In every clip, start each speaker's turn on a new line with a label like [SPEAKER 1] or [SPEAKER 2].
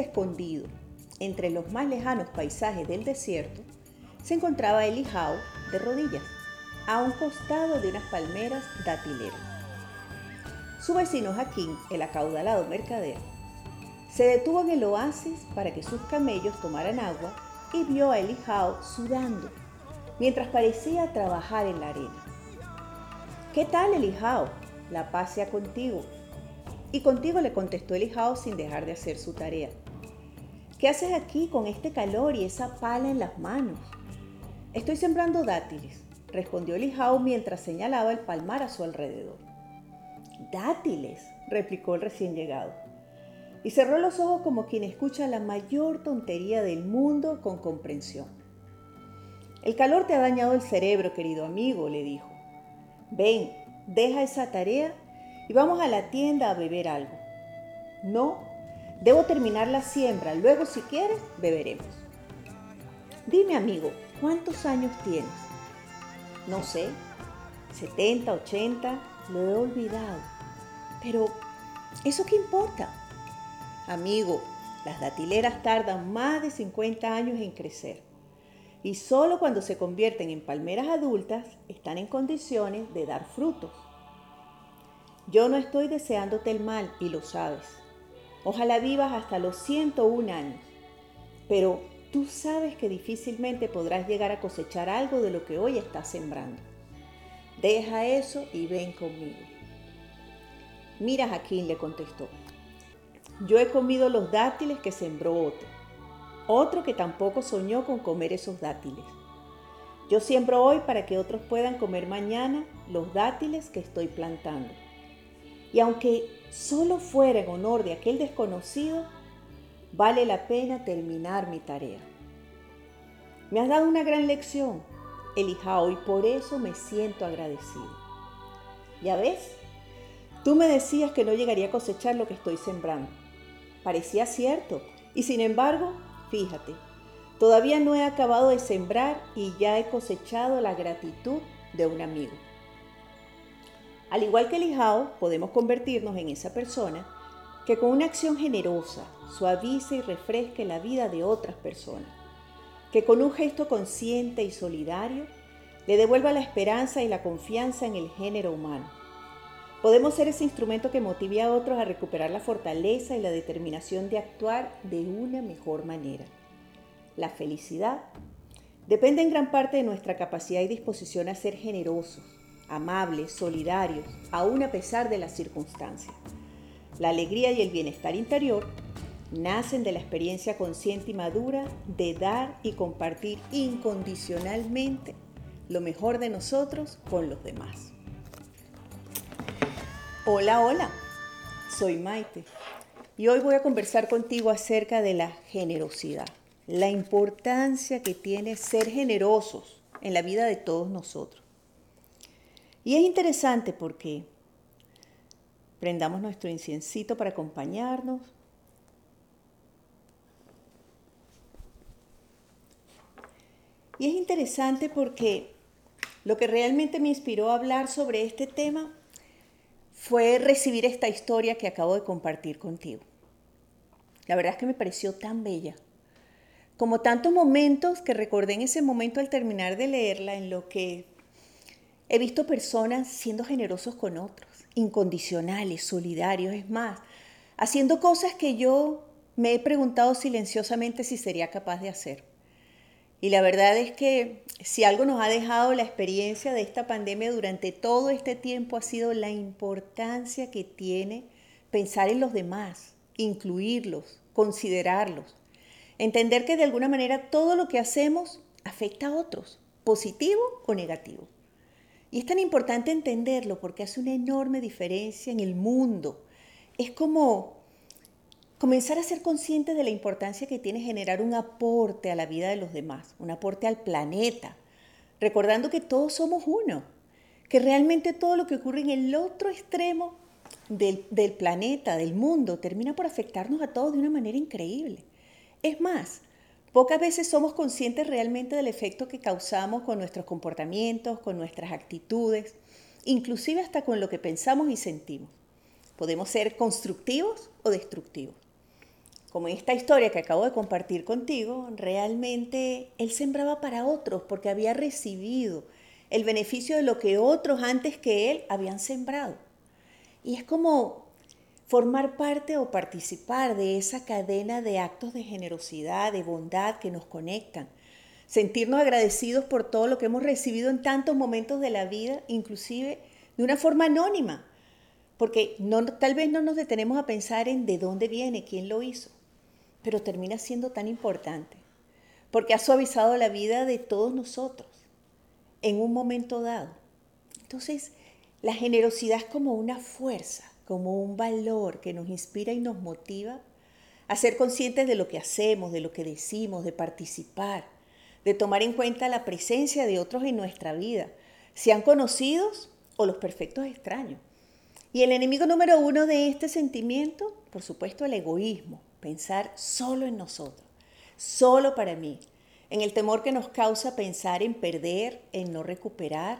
[SPEAKER 1] Escondido, entre los más lejanos paisajes del desierto, se encontraba Eli Howe de rodillas, a un costado de unas palmeras datileras. Su vecino Jaquín, el acaudalado mercader, se detuvo en el oasis para que sus camellos tomaran agua y vio a Eli Howe sudando, mientras parecía trabajar en la arena. ¿Qué tal, Eli Howe? La paz sea contigo, y contigo le contestó Elijao sin dejar de hacer su tarea. ¿Qué haces aquí con este calor y esa pala en las manos? Estoy sembrando dátiles, respondió Elijao mientras señalaba el palmar a su alrededor. Dátiles, replicó el recién llegado. Y cerró los ojos como quien escucha la mayor tontería del mundo con comprensión. El calor te ha dañado el cerebro, querido amigo, le dijo. Ven, deja esa tarea y vamos a la tienda a beber algo. No, debo terminar la siembra, luego si quieres beberemos. Dime amigo, ¿cuántos años tienes? No sé, 70, 80, lo he olvidado. Pero, ¿eso qué importa? Amigo, las datileras tardan más de 50 años en crecer y solo cuando se convierten en palmeras adultas están en condiciones de dar frutos. Yo no estoy deseándote el mal y lo sabes. Ojalá vivas hasta los 101 años. Pero tú sabes que difícilmente podrás llegar a cosechar algo de lo que hoy estás sembrando. Deja eso y ven conmigo. Mira, Jaquín le contestó. Yo he comido los dátiles que sembró otro. Otro que tampoco soñó con comer esos dátiles. Yo siembro hoy para que otros puedan comer mañana los dátiles que estoy plantando. Y aunque solo fuera en honor de aquel desconocido, vale la pena terminar mi tarea. Me has dado una gran lección, Elijao, y por eso me siento agradecido. Ya ves, tú me decías que no llegaría a cosechar lo que estoy sembrando. Parecía cierto, y sin embargo, fíjate, todavía no he acabado de sembrar y ya he cosechado la gratitud de un amigo. Al igual que el podemos convertirnos en esa persona que con una acción generosa suavice y refresque la vida de otras personas, que con un gesto consciente y solidario le devuelva la esperanza y la confianza en el género humano. Podemos ser ese instrumento que motive a otros a recuperar la fortaleza y la determinación de actuar de una mejor manera. La felicidad depende en gran parte de nuestra capacidad y disposición a ser generosos, amables, solidarios, aún a pesar de las circunstancias. La alegría y el bienestar interior nacen de la experiencia consciente y madura de dar y compartir incondicionalmente lo mejor de nosotros con los demás. Hola, hola, soy Maite y hoy voy a conversar contigo acerca de la generosidad, la importancia que tiene ser generosos en la vida de todos nosotros. Y es interesante porque prendamos nuestro inciencito para acompañarnos. Y es interesante porque lo que realmente me inspiró a hablar sobre este tema fue recibir esta historia que acabo de compartir contigo. La verdad es que me pareció tan bella. Como tantos momentos que recordé en ese momento al terminar de leerla, en lo que He visto personas siendo generosos con otros, incondicionales, solidarios, es más, haciendo cosas que yo me he preguntado silenciosamente si sería capaz de hacer. Y la verdad es que si algo nos ha dejado la experiencia de esta pandemia durante todo este tiempo ha sido la importancia que tiene pensar en los demás, incluirlos, considerarlos, entender que de alguna manera todo lo que hacemos afecta a otros, positivo o negativo. Y es tan importante entenderlo porque hace una enorme diferencia en el mundo. Es como comenzar a ser consciente de la importancia que tiene generar un aporte a la vida de los demás, un aporte al planeta, recordando que todos somos uno, que realmente todo lo que ocurre en el otro extremo del, del planeta, del mundo, termina por afectarnos a todos de una manera increíble. Es más, Pocas veces somos conscientes realmente del efecto que causamos con nuestros comportamientos, con nuestras actitudes, inclusive hasta con lo que pensamos y sentimos. Podemos ser constructivos o destructivos. como en esta historia que acabo de compartir contigo, realmente él sembraba para otros porque había recibido el beneficio de lo que otros antes que él habían sembrado. Y es como formar parte o participar de esa cadena de actos de generosidad, de bondad que nos conectan. Sentirnos agradecidos por todo lo que hemos recibido en tantos momentos de la vida, inclusive de una forma anónima, porque no, tal vez no nos detenemos a pensar en de dónde viene, quién lo hizo pero termina siendo tan importante, porque ha suavizado la vida de todos nosotros en un momento dado. Entonces, la generosidad es como una fuerza, como un valor que nos inspira y nos motiva a ser conscientes de lo que hacemos, de lo que decimos, de participar, de tomar en cuenta la presencia de otros en nuestra vida, sean conocidos o los perfectos extraños. Y el enemigo número uno de este sentimiento, por supuesto, el egoísmo, pensar solo en nosotros, solo para mí, en el temor que nos causa pensar en perder, en no recuperar,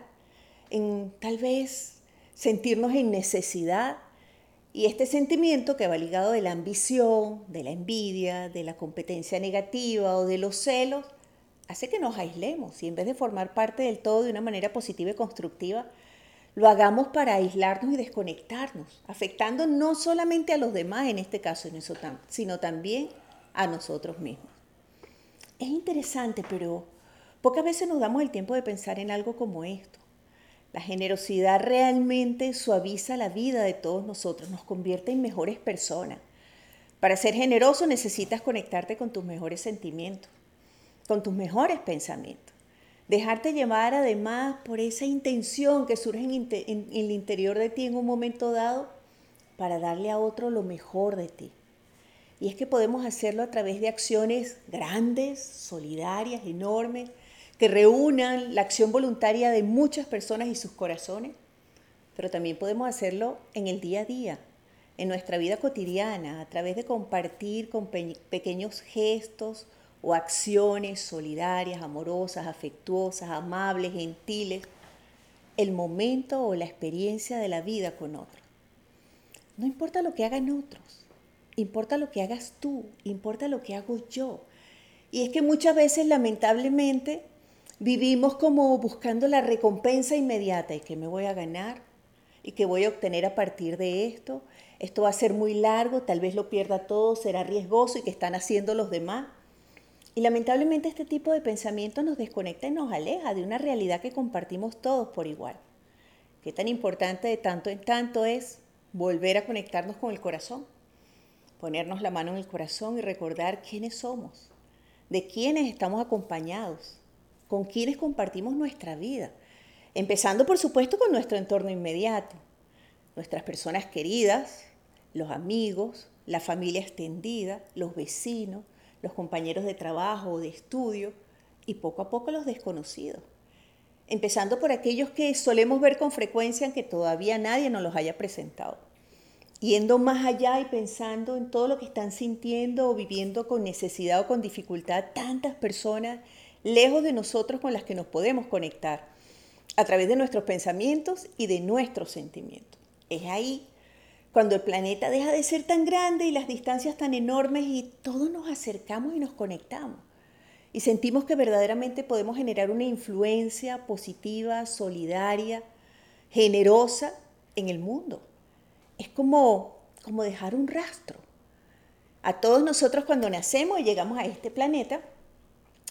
[SPEAKER 1] en tal vez sentirnos en necesidad. Y este sentimiento que va ligado de la ambición, de la envidia, de la competencia negativa o de los celos, hace que nos aislemos y en vez de formar parte del todo de una manera positiva y constructiva, lo hagamos para aislarnos y desconectarnos, afectando no solamente a los demás en este caso, sino también a nosotros mismos. Es interesante, pero pocas veces nos damos el tiempo de pensar en algo como esto. La generosidad realmente suaviza la vida de todos nosotros, nos convierte en mejores personas. Para ser generoso necesitas conectarte con tus mejores sentimientos, con tus mejores pensamientos. Dejarte llevar además por esa intención que surge en, el interior de ti en un momento dado para darle a otro lo mejor de ti. Y es que podemos hacerlo a través de acciones grandes, solidarias, enormes, que reúnan la acción voluntaria de muchas personas y sus corazones, pero también podemos hacerlo en el día a día, en nuestra vida cotidiana, a través de compartir con pequeños gestos o acciones solidarias, amorosas, afectuosas, amables, gentiles, el momento o la experiencia de la vida con otros. No importa lo que hagan otros, importa lo que hagas tú, importa lo que hago yo. Y es que muchas veces lamentablemente vivimos como buscando la recompensa inmediata y que me voy a ganar y que voy a obtener a partir de esto. Esto va a ser muy largo, tal vez lo pierda todo, será riesgoso y que están haciendo los demás. Y lamentablemente este tipo de pensamiento nos desconecta y nos aleja de una realidad que compartimos todos por igual. Qué tan importante de tanto en tanto es volver a conectarnos con el corazón, ponernos la mano en el corazón y recordar quiénes somos, de quiénes estamos acompañados, con quiénes compartimos nuestra vida, empezando por supuesto con nuestro entorno inmediato, nuestras personas queridas, los amigos, la familia extendida, los vecinos, los compañeros de trabajo o de estudio y poco a poco los desconocidos. Empezando por aquellos que solemos ver con frecuencia en que todavía nadie nos los haya presentado. Yendo más allá y pensando en todo lo que están sintiendo o viviendo con necesidad o con dificultad tantas personas lejos de nosotros con las que nos podemos conectar a través de nuestros pensamientos y de nuestros sentimientos. Es ahí cuando el planeta deja de ser tan grande y las distancias tan enormes y todos nos acercamos y nos conectamos. Y sentimos que verdaderamente podemos generar una influencia positiva, solidaria, generosa en el mundo. Es como, como dejar un rastro. A todos nosotros cuando nacemos y llegamos a este planeta,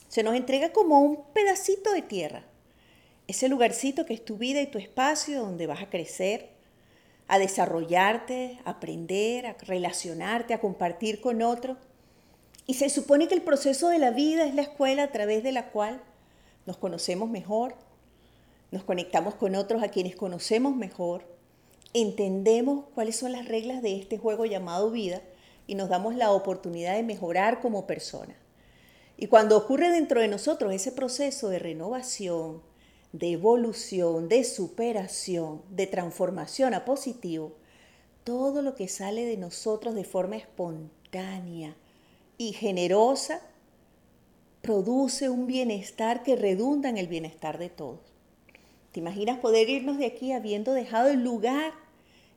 [SPEAKER 1] se nos entrega como un pedacito de tierra. Ese lugarcito que es tu vida y tu espacio donde vas a crecer, a desarrollarte, a aprender, a relacionarte, a compartir con otros. Y se supone que el proceso de la vida es la escuela a través de la cual nos conocemos mejor, nos conectamos con otros a quienes conocemos mejor, entendemos cuáles son las reglas de este juego llamado vida y nos damos la oportunidad de mejorar como persona. Y cuando ocurre dentro de nosotros ese proceso de renovación, de evolución, de superación, de transformación a positivo, todo lo que sale de nosotros de forma espontánea y generosa produce un bienestar que redunda en el bienestar de todos. ¿Te imaginas poder irnos de aquí habiendo dejado el lugar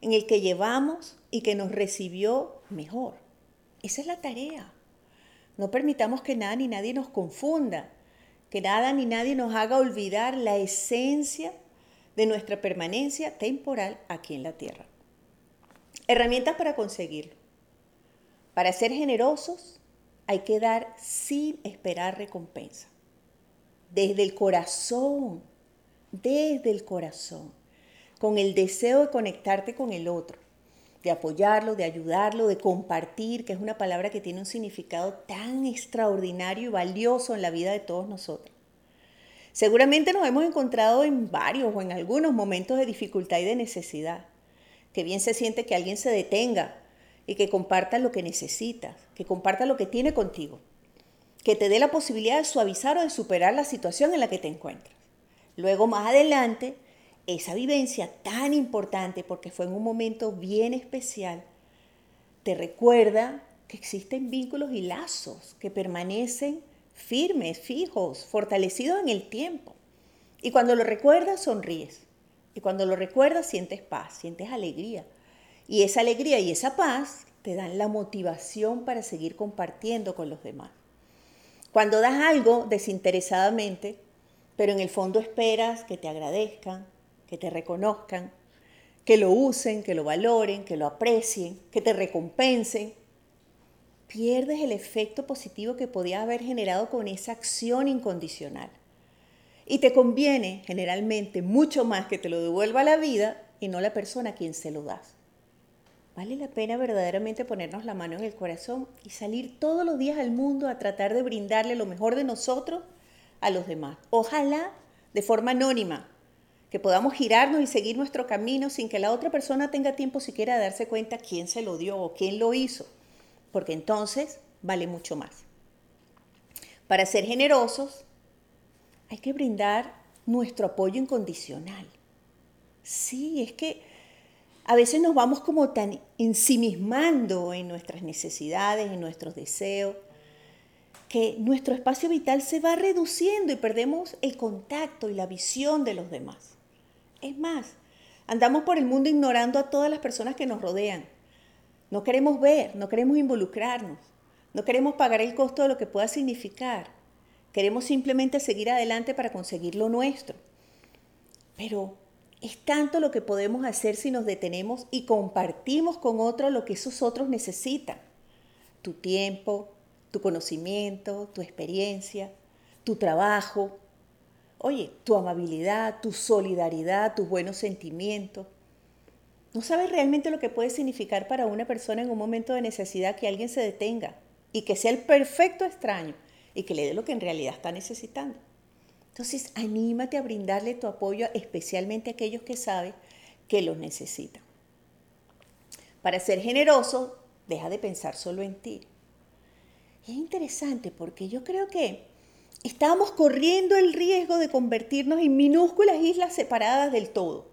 [SPEAKER 1] en el que llevamos y que nos recibió mejor? Esa es la tarea. No permitamos que nada ni nadie nos confunda, que nada ni nadie nos haga olvidar la esencia de nuestra permanencia temporal aquí en la tierra. Herramientas para conseguirlo. Para ser generosos hay que dar sin esperar recompensa. Desde el corazón, desde el corazón, con el deseo de conectarte con el otro, de apoyarlo, de ayudarlo, de compartir, que es una palabra que tiene un significado tan extraordinario y valioso en la vida de todos nosotros. Seguramente nos hemos encontrado en varios o en algunos momentos de dificultad y de necesidad. Que bien se siente que alguien se detenga y que comparta lo que necesitas, que comparta lo que tiene contigo, que te dé la posibilidad de suavizar o de superar la situación en la que te encuentras. Luego, más adelante, esa vivencia tan importante, porque fue en un momento bien especial, te recuerda que existen vínculos y lazos que permanecen firmes, fijos, fortalecidos en el tiempo. Y cuando lo recuerdas, sonríes. Y cuando lo recuerdas, sientes paz, sientes alegría. Y esa alegría y esa paz te dan la motivación para seguir compartiendo con los demás. Cuando das algo desinteresadamente, pero en el fondo esperas que te agradezcan, que te reconozcan, que lo usen, que lo valoren, que lo aprecien, que te recompensen, pierdes el efecto positivo que podías haber generado con esa acción incondicional. Y te conviene generalmente mucho más que te lo devuelva la vida y no la persona a quien se lo das. Vale la pena verdaderamente ponernos la mano en el corazón y salir todos los días al mundo a tratar de brindarle lo mejor de nosotros a los demás. Ojalá de forma anónima, que podamos girarnos y seguir nuestro camino sin que la otra persona tenga tiempo siquiera de darse cuenta quién se lo dio o quién lo hizo, porque entonces vale mucho más. Para ser generosos hay que brindar nuestro apoyo incondicional. Sí, es que a veces nos vamos como tan ensimismando en nuestras necesidades, en nuestros deseos, que nuestro espacio vital se va reduciendo y perdemos el contacto y la visión de los demás. Es más, andamos por el mundo ignorando a todas las personas que nos rodean. No queremos ver, no queremos involucrarnos, no queremos pagar el costo de lo que pueda significar. Queremos simplemente seguir adelante para conseguir lo nuestro. Pero es tanto lo que podemos hacer si nos detenemos y compartimos con otros lo que esos otros necesitan. Tu tiempo, tu conocimiento, tu experiencia, tu trabajo, Oye, tu amabilidad, tu solidaridad, tus buenos sentimientos. No sabes realmente lo que puede significar para una persona en un momento de necesidad que alguien se detenga y que sea el perfecto extraño y que le dé lo que en realidad está necesitando. Entonces, anímate a brindarle tu apoyo especialmente a aquellos que saben que los necesitan. Para ser generoso, deja de pensar solo en ti. es interesante porque yo creo que estábamos corriendo el riesgo de convertirnos en minúsculas islas separadas del todo,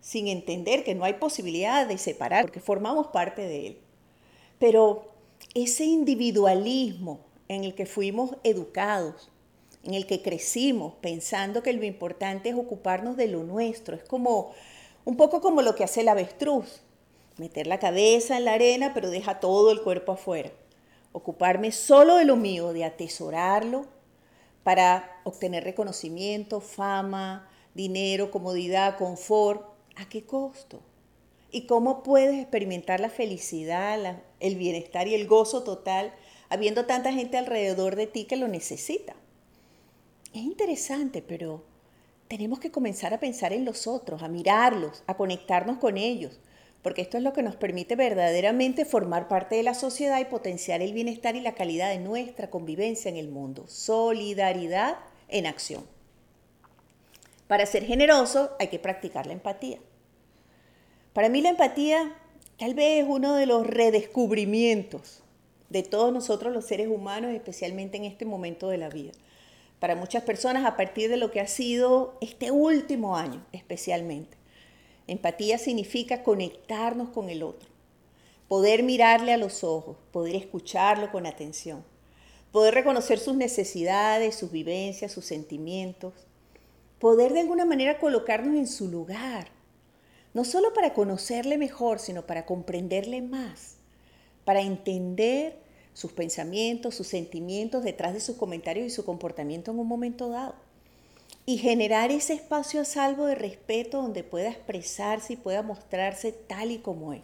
[SPEAKER 1] sin entender que no hay posibilidad de separar, porque formamos parte de él. Pero ese individualismo en el que fuimos educados, en el que crecimos pensando que lo importante es ocuparnos de lo nuestro, es como un poco como lo que hace el avestruz, meter la cabeza en la arena pero deja todo el cuerpo afuera. Ocuparme solo de lo mío, de atesorarlo, para obtener reconocimiento, fama, dinero, comodidad, confort. ¿A qué costo? ¿Y cómo puedes experimentar la felicidad, el bienestar y el gozo total habiendo tanta gente alrededor de ti que lo necesita? Es interesante, pero tenemos que comenzar a pensar en los otros, a mirarlos, a conectarnos con ellos, porque esto es lo que nos permite verdaderamente formar parte de la sociedad y potenciar el bienestar y la calidad de nuestra convivencia en el mundo. Solidaridad en acción. Para ser generoso hay que practicar la empatía. Para mí la empatía tal vez es uno de los redescubrimientos de todos nosotros los seres humanos, especialmente en este momento de la vida. Para muchas personas a partir de lo que ha sido este último año especialmente. Empatía significa conectarnos con el otro, poder mirarle a los ojos, poder escucharlo con atención, poder reconocer sus necesidades, sus vivencias, sus sentimientos, poder de alguna manera colocarnos en su lugar, no solo para conocerle mejor, sino para comprenderle más, para entender sus pensamientos, sus sentimientos detrás de sus comentarios y su comportamiento en un momento dado. Y generar ese espacio a salvo de respeto donde pueda expresarse y pueda mostrarse tal y como es.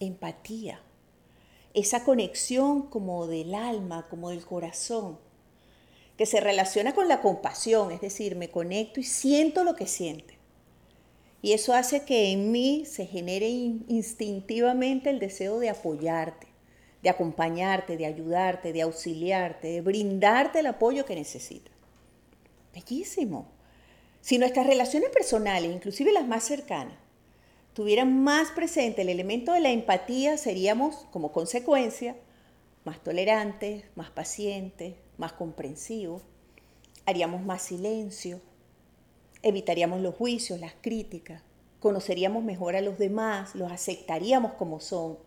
[SPEAKER 1] Empatía. Esa conexión como del alma, como del corazón, que se relaciona con la compasión, es decir, me conecto y siento lo que siente. Y eso hace que en mí se genere instintivamente el deseo de apoyarte, de acompañarte, de ayudarte, de auxiliarte, de brindarte el apoyo que necesitas. Bellísimo. Si nuestras relaciones personales, inclusive las más cercanas, tuvieran más presente el elemento de la empatía, seríamos, como consecuencia, más tolerantes, más pacientes, más comprensivos, haríamos más silencio, evitaríamos los juicios, las críticas, conoceríamos mejor a los demás, los aceptaríamos como son,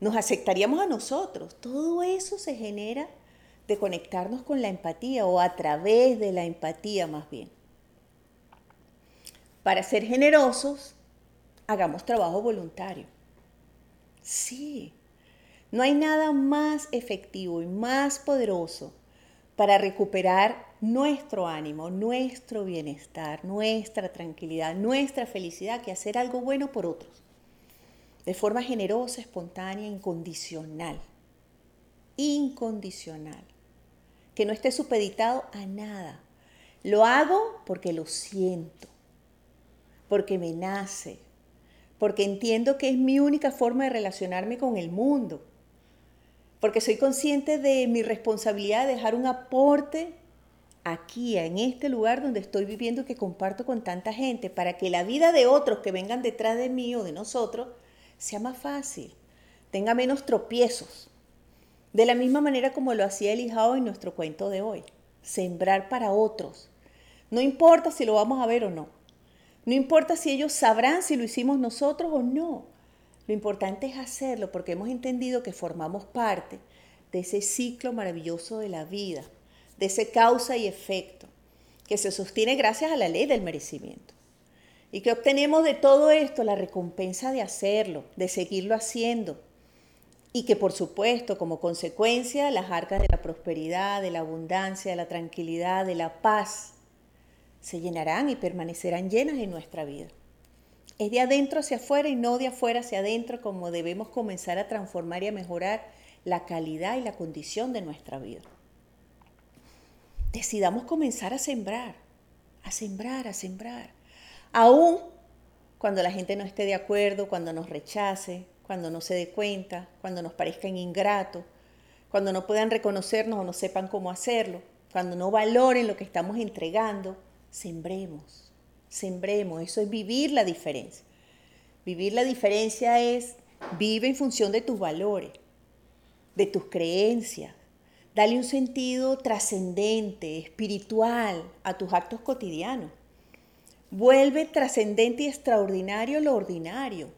[SPEAKER 1] nos aceptaríamos a nosotros. Todo eso se genera de conectarnos con la empatía o a través de la empatía más bien. Para ser generosos, hagamos trabajo voluntario. Sí, no hay nada más efectivo y más poderoso para recuperar nuestro ánimo, nuestro bienestar, nuestra tranquilidad, nuestra felicidad que hacer algo bueno por otros. De forma generosa, espontánea, incondicional. Incondicional. Que no esté supeditado a nada. Lo hago porque lo siento, porque me nace, porque entiendo que es mi única forma de relacionarme con el mundo, porque soy consciente de mi responsabilidad de dejar un aporte aquí, en este lugar donde estoy viviendo y que comparto con tanta gente, para que la vida de otros que vengan detrás de mí o de nosotros sea más fácil, tenga menos tropiezos. De la misma manera como lo hacía Elijao en nuestro cuento de hoy, sembrar para otros. No importa si lo vamos a ver o no. No importa si ellos sabrán si lo hicimos nosotros o no. Lo importante es hacerlo porque hemos entendido que formamos parte de ese ciclo maravilloso de la vida, de ese causa y efecto, que se sostiene gracias a la ley del merecimiento. Y que obtenemos de todo esto la recompensa de hacerlo, de seguirlo haciendo. Y que por supuesto, como consecuencia, las arcas de la prosperidad, de la abundancia, de la tranquilidad, de la paz, se llenarán y permanecerán llenas en nuestra vida. Es de adentro hacia afuera y no de afuera hacia adentro como debemos comenzar a transformar y a mejorar la calidad y la condición de nuestra vida. Decidamos comenzar a sembrar, a sembrar, a sembrar. Aún cuando la gente no esté de acuerdo, cuando nos rechace, cuando no se dé cuenta, cuando nos parezcan ingratos, cuando no puedan reconocernos o no sepan cómo hacerlo, cuando no valoren lo que estamos entregando, sembremos, sembremos, eso es vivir la diferencia. Vivir la diferencia es, vive en función de tus valores, de tus creencias. Dale un sentido trascendente, espiritual a tus actos cotidianos. Vuelve trascendente y extraordinario lo ordinario.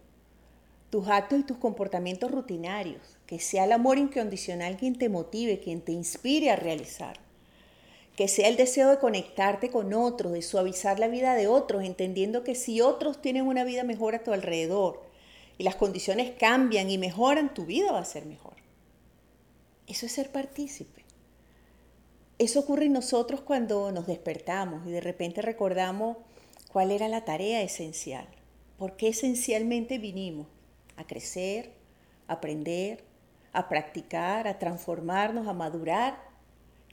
[SPEAKER 1] Tus actos y tus comportamientos rutinarios. Que sea el amor incondicional quien te motive, quien te inspire a realizar que sea el deseo de conectarte con otros, de suavizar la vida de otros, entendiendo que si otros tienen una vida mejor a tu alrededor y las condiciones cambian y mejoran, tu vida va a ser mejor. Eso es ser partícipe. Eso ocurre en nosotros cuando nos despertamos y de repente recordamos cuál era la tarea esencial, por qué esencialmente vinimos a crecer, a aprender, a practicar, a transformarnos, a madurar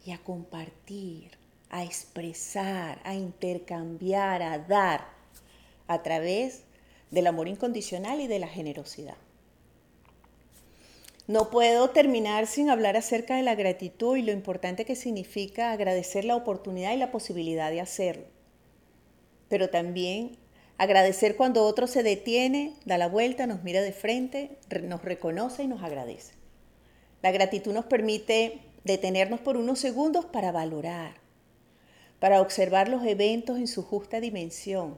[SPEAKER 1] y a compartir, a expresar, a intercambiar, a dar a través del amor incondicional y de la generosidad. No puedo terminar sin hablar acerca de la gratitud y lo importante que significa agradecer la oportunidad y la posibilidad de hacerlo. Pero también agradecer cuando otro se detiene, da la vuelta, nos mira de frente, nos reconoce y nos agradece. La gratitud nos permite detenernos por unos segundos para valorar, para observar los eventos en su justa dimensión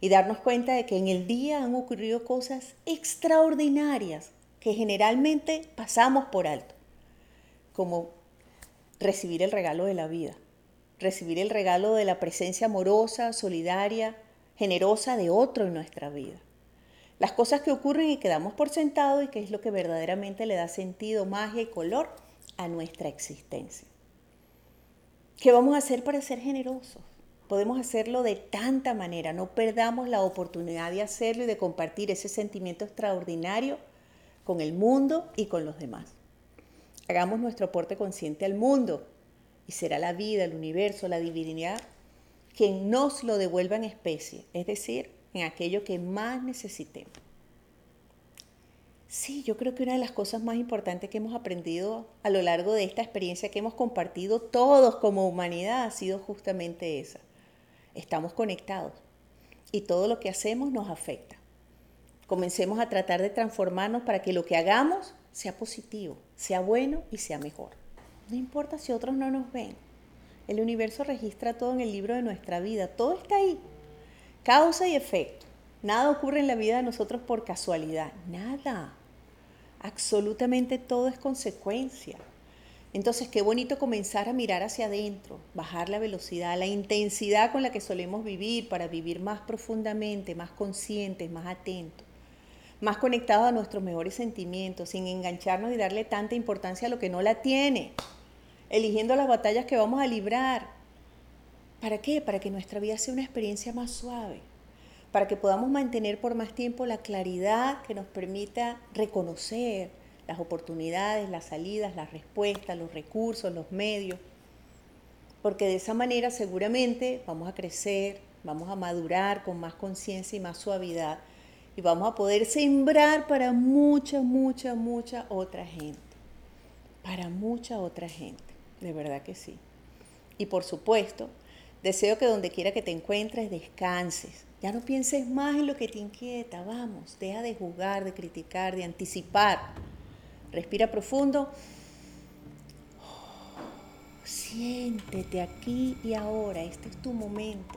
[SPEAKER 1] y darnos cuenta de que en el día han ocurrido cosas extraordinarias que generalmente pasamos por alto, como recibir el regalo de la vida, recibir el regalo de la presencia amorosa, solidaria, generosa de otro en nuestra vida, las cosas que ocurren y quedamos por sentado y qué es lo que verdaderamente le da sentido, magia y color a nuestra existencia. ¿Qué vamos a hacer para ser generosos? Podemos hacerlo de tanta manera, no perdamos la oportunidad de hacerlo y de compartir ese sentimiento extraordinario con el mundo y con los demás. Hagamos nuestro aporte consciente al mundo y será la vida, el universo, la divinidad quien nos lo devuelva en especie, es decir, en aquello que más necesitemos. Sí, yo creo que una de las cosas más importantes que hemos aprendido a lo largo de esta experiencia que hemos compartido todos como humanidad ha sido justamente esa. Estamos conectados y todo lo que hacemos nos afecta. Comencemos a tratar de transformarnos para que lo que hagamos sea positivo, sea bueno y sea mejor. No importa si otros no nos ven. El universo registra todo en el libro de nuestra vida. Todo está ahí. Causa y efecto. Nada ocurre en la vida de nosotros por casualidad. Nada. Absolutamente todo es consecuencia. Entonces, qué bonito comenzar a mirar hacia adentro, bajar la velocidad, la intensidad con la que solemos vivir para vivir más profundamente, más conscientes, más atentos, más conectados a nuestros mejores sentimientos, sin engancharnos y darle tanta importancia a lo que no la tiene eligiendo las batallas que vamos a librar. ¿Para qué? Para que nuestra vida sea una experiencia más suave, para que podamos mantener por más tiempo la claridad que nos permita reconocer las oportunidades, las salidas, las respuestas, los recursos, los medios, porque de esa manera seguramente vamos a crecer, vamos a madurar con más conciencia y más suavidad y vamos a poder sembrar para mucha, mucha, mucha otra gente, para mucha otra gente de verdad que sí. Y por supuesto, deseo que donde quiera que te encuentres descanses. Ya no pienses más en lo que te inquieta, vamos, deja de juzgar, de criticar, de anticipar. Respira profundo. siéntete aquí y ahora, este es tu momento.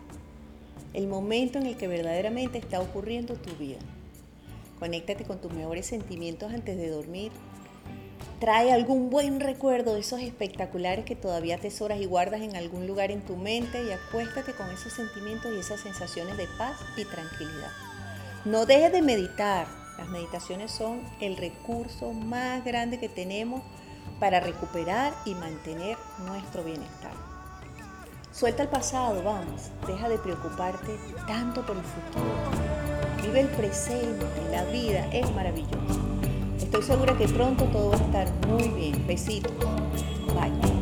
[SPEAKER 1] El momento en el que verdaderamente está ocurriendo tu vida. Conéctate con tus mejores sentimientos antes de dormir Trae algún buen recuerdo de esos espectaculares que todavía atesoras y guardas en algún lugar en tu mente y acuéstate con esos sentimientos y esas sensaciones de paz y tranquilidad. No dejes de meditar. Las meditaciones son el recurso más grande que tenemos para recuperar y mantener nuestro bienestar. Suelta el pasado, vamos. Deja de preocuparte tanto por el futuro. Vive el presente. La vida es maravillosa. Estoy segura que pronto todo va a estar muy bien. Besitos. Bye.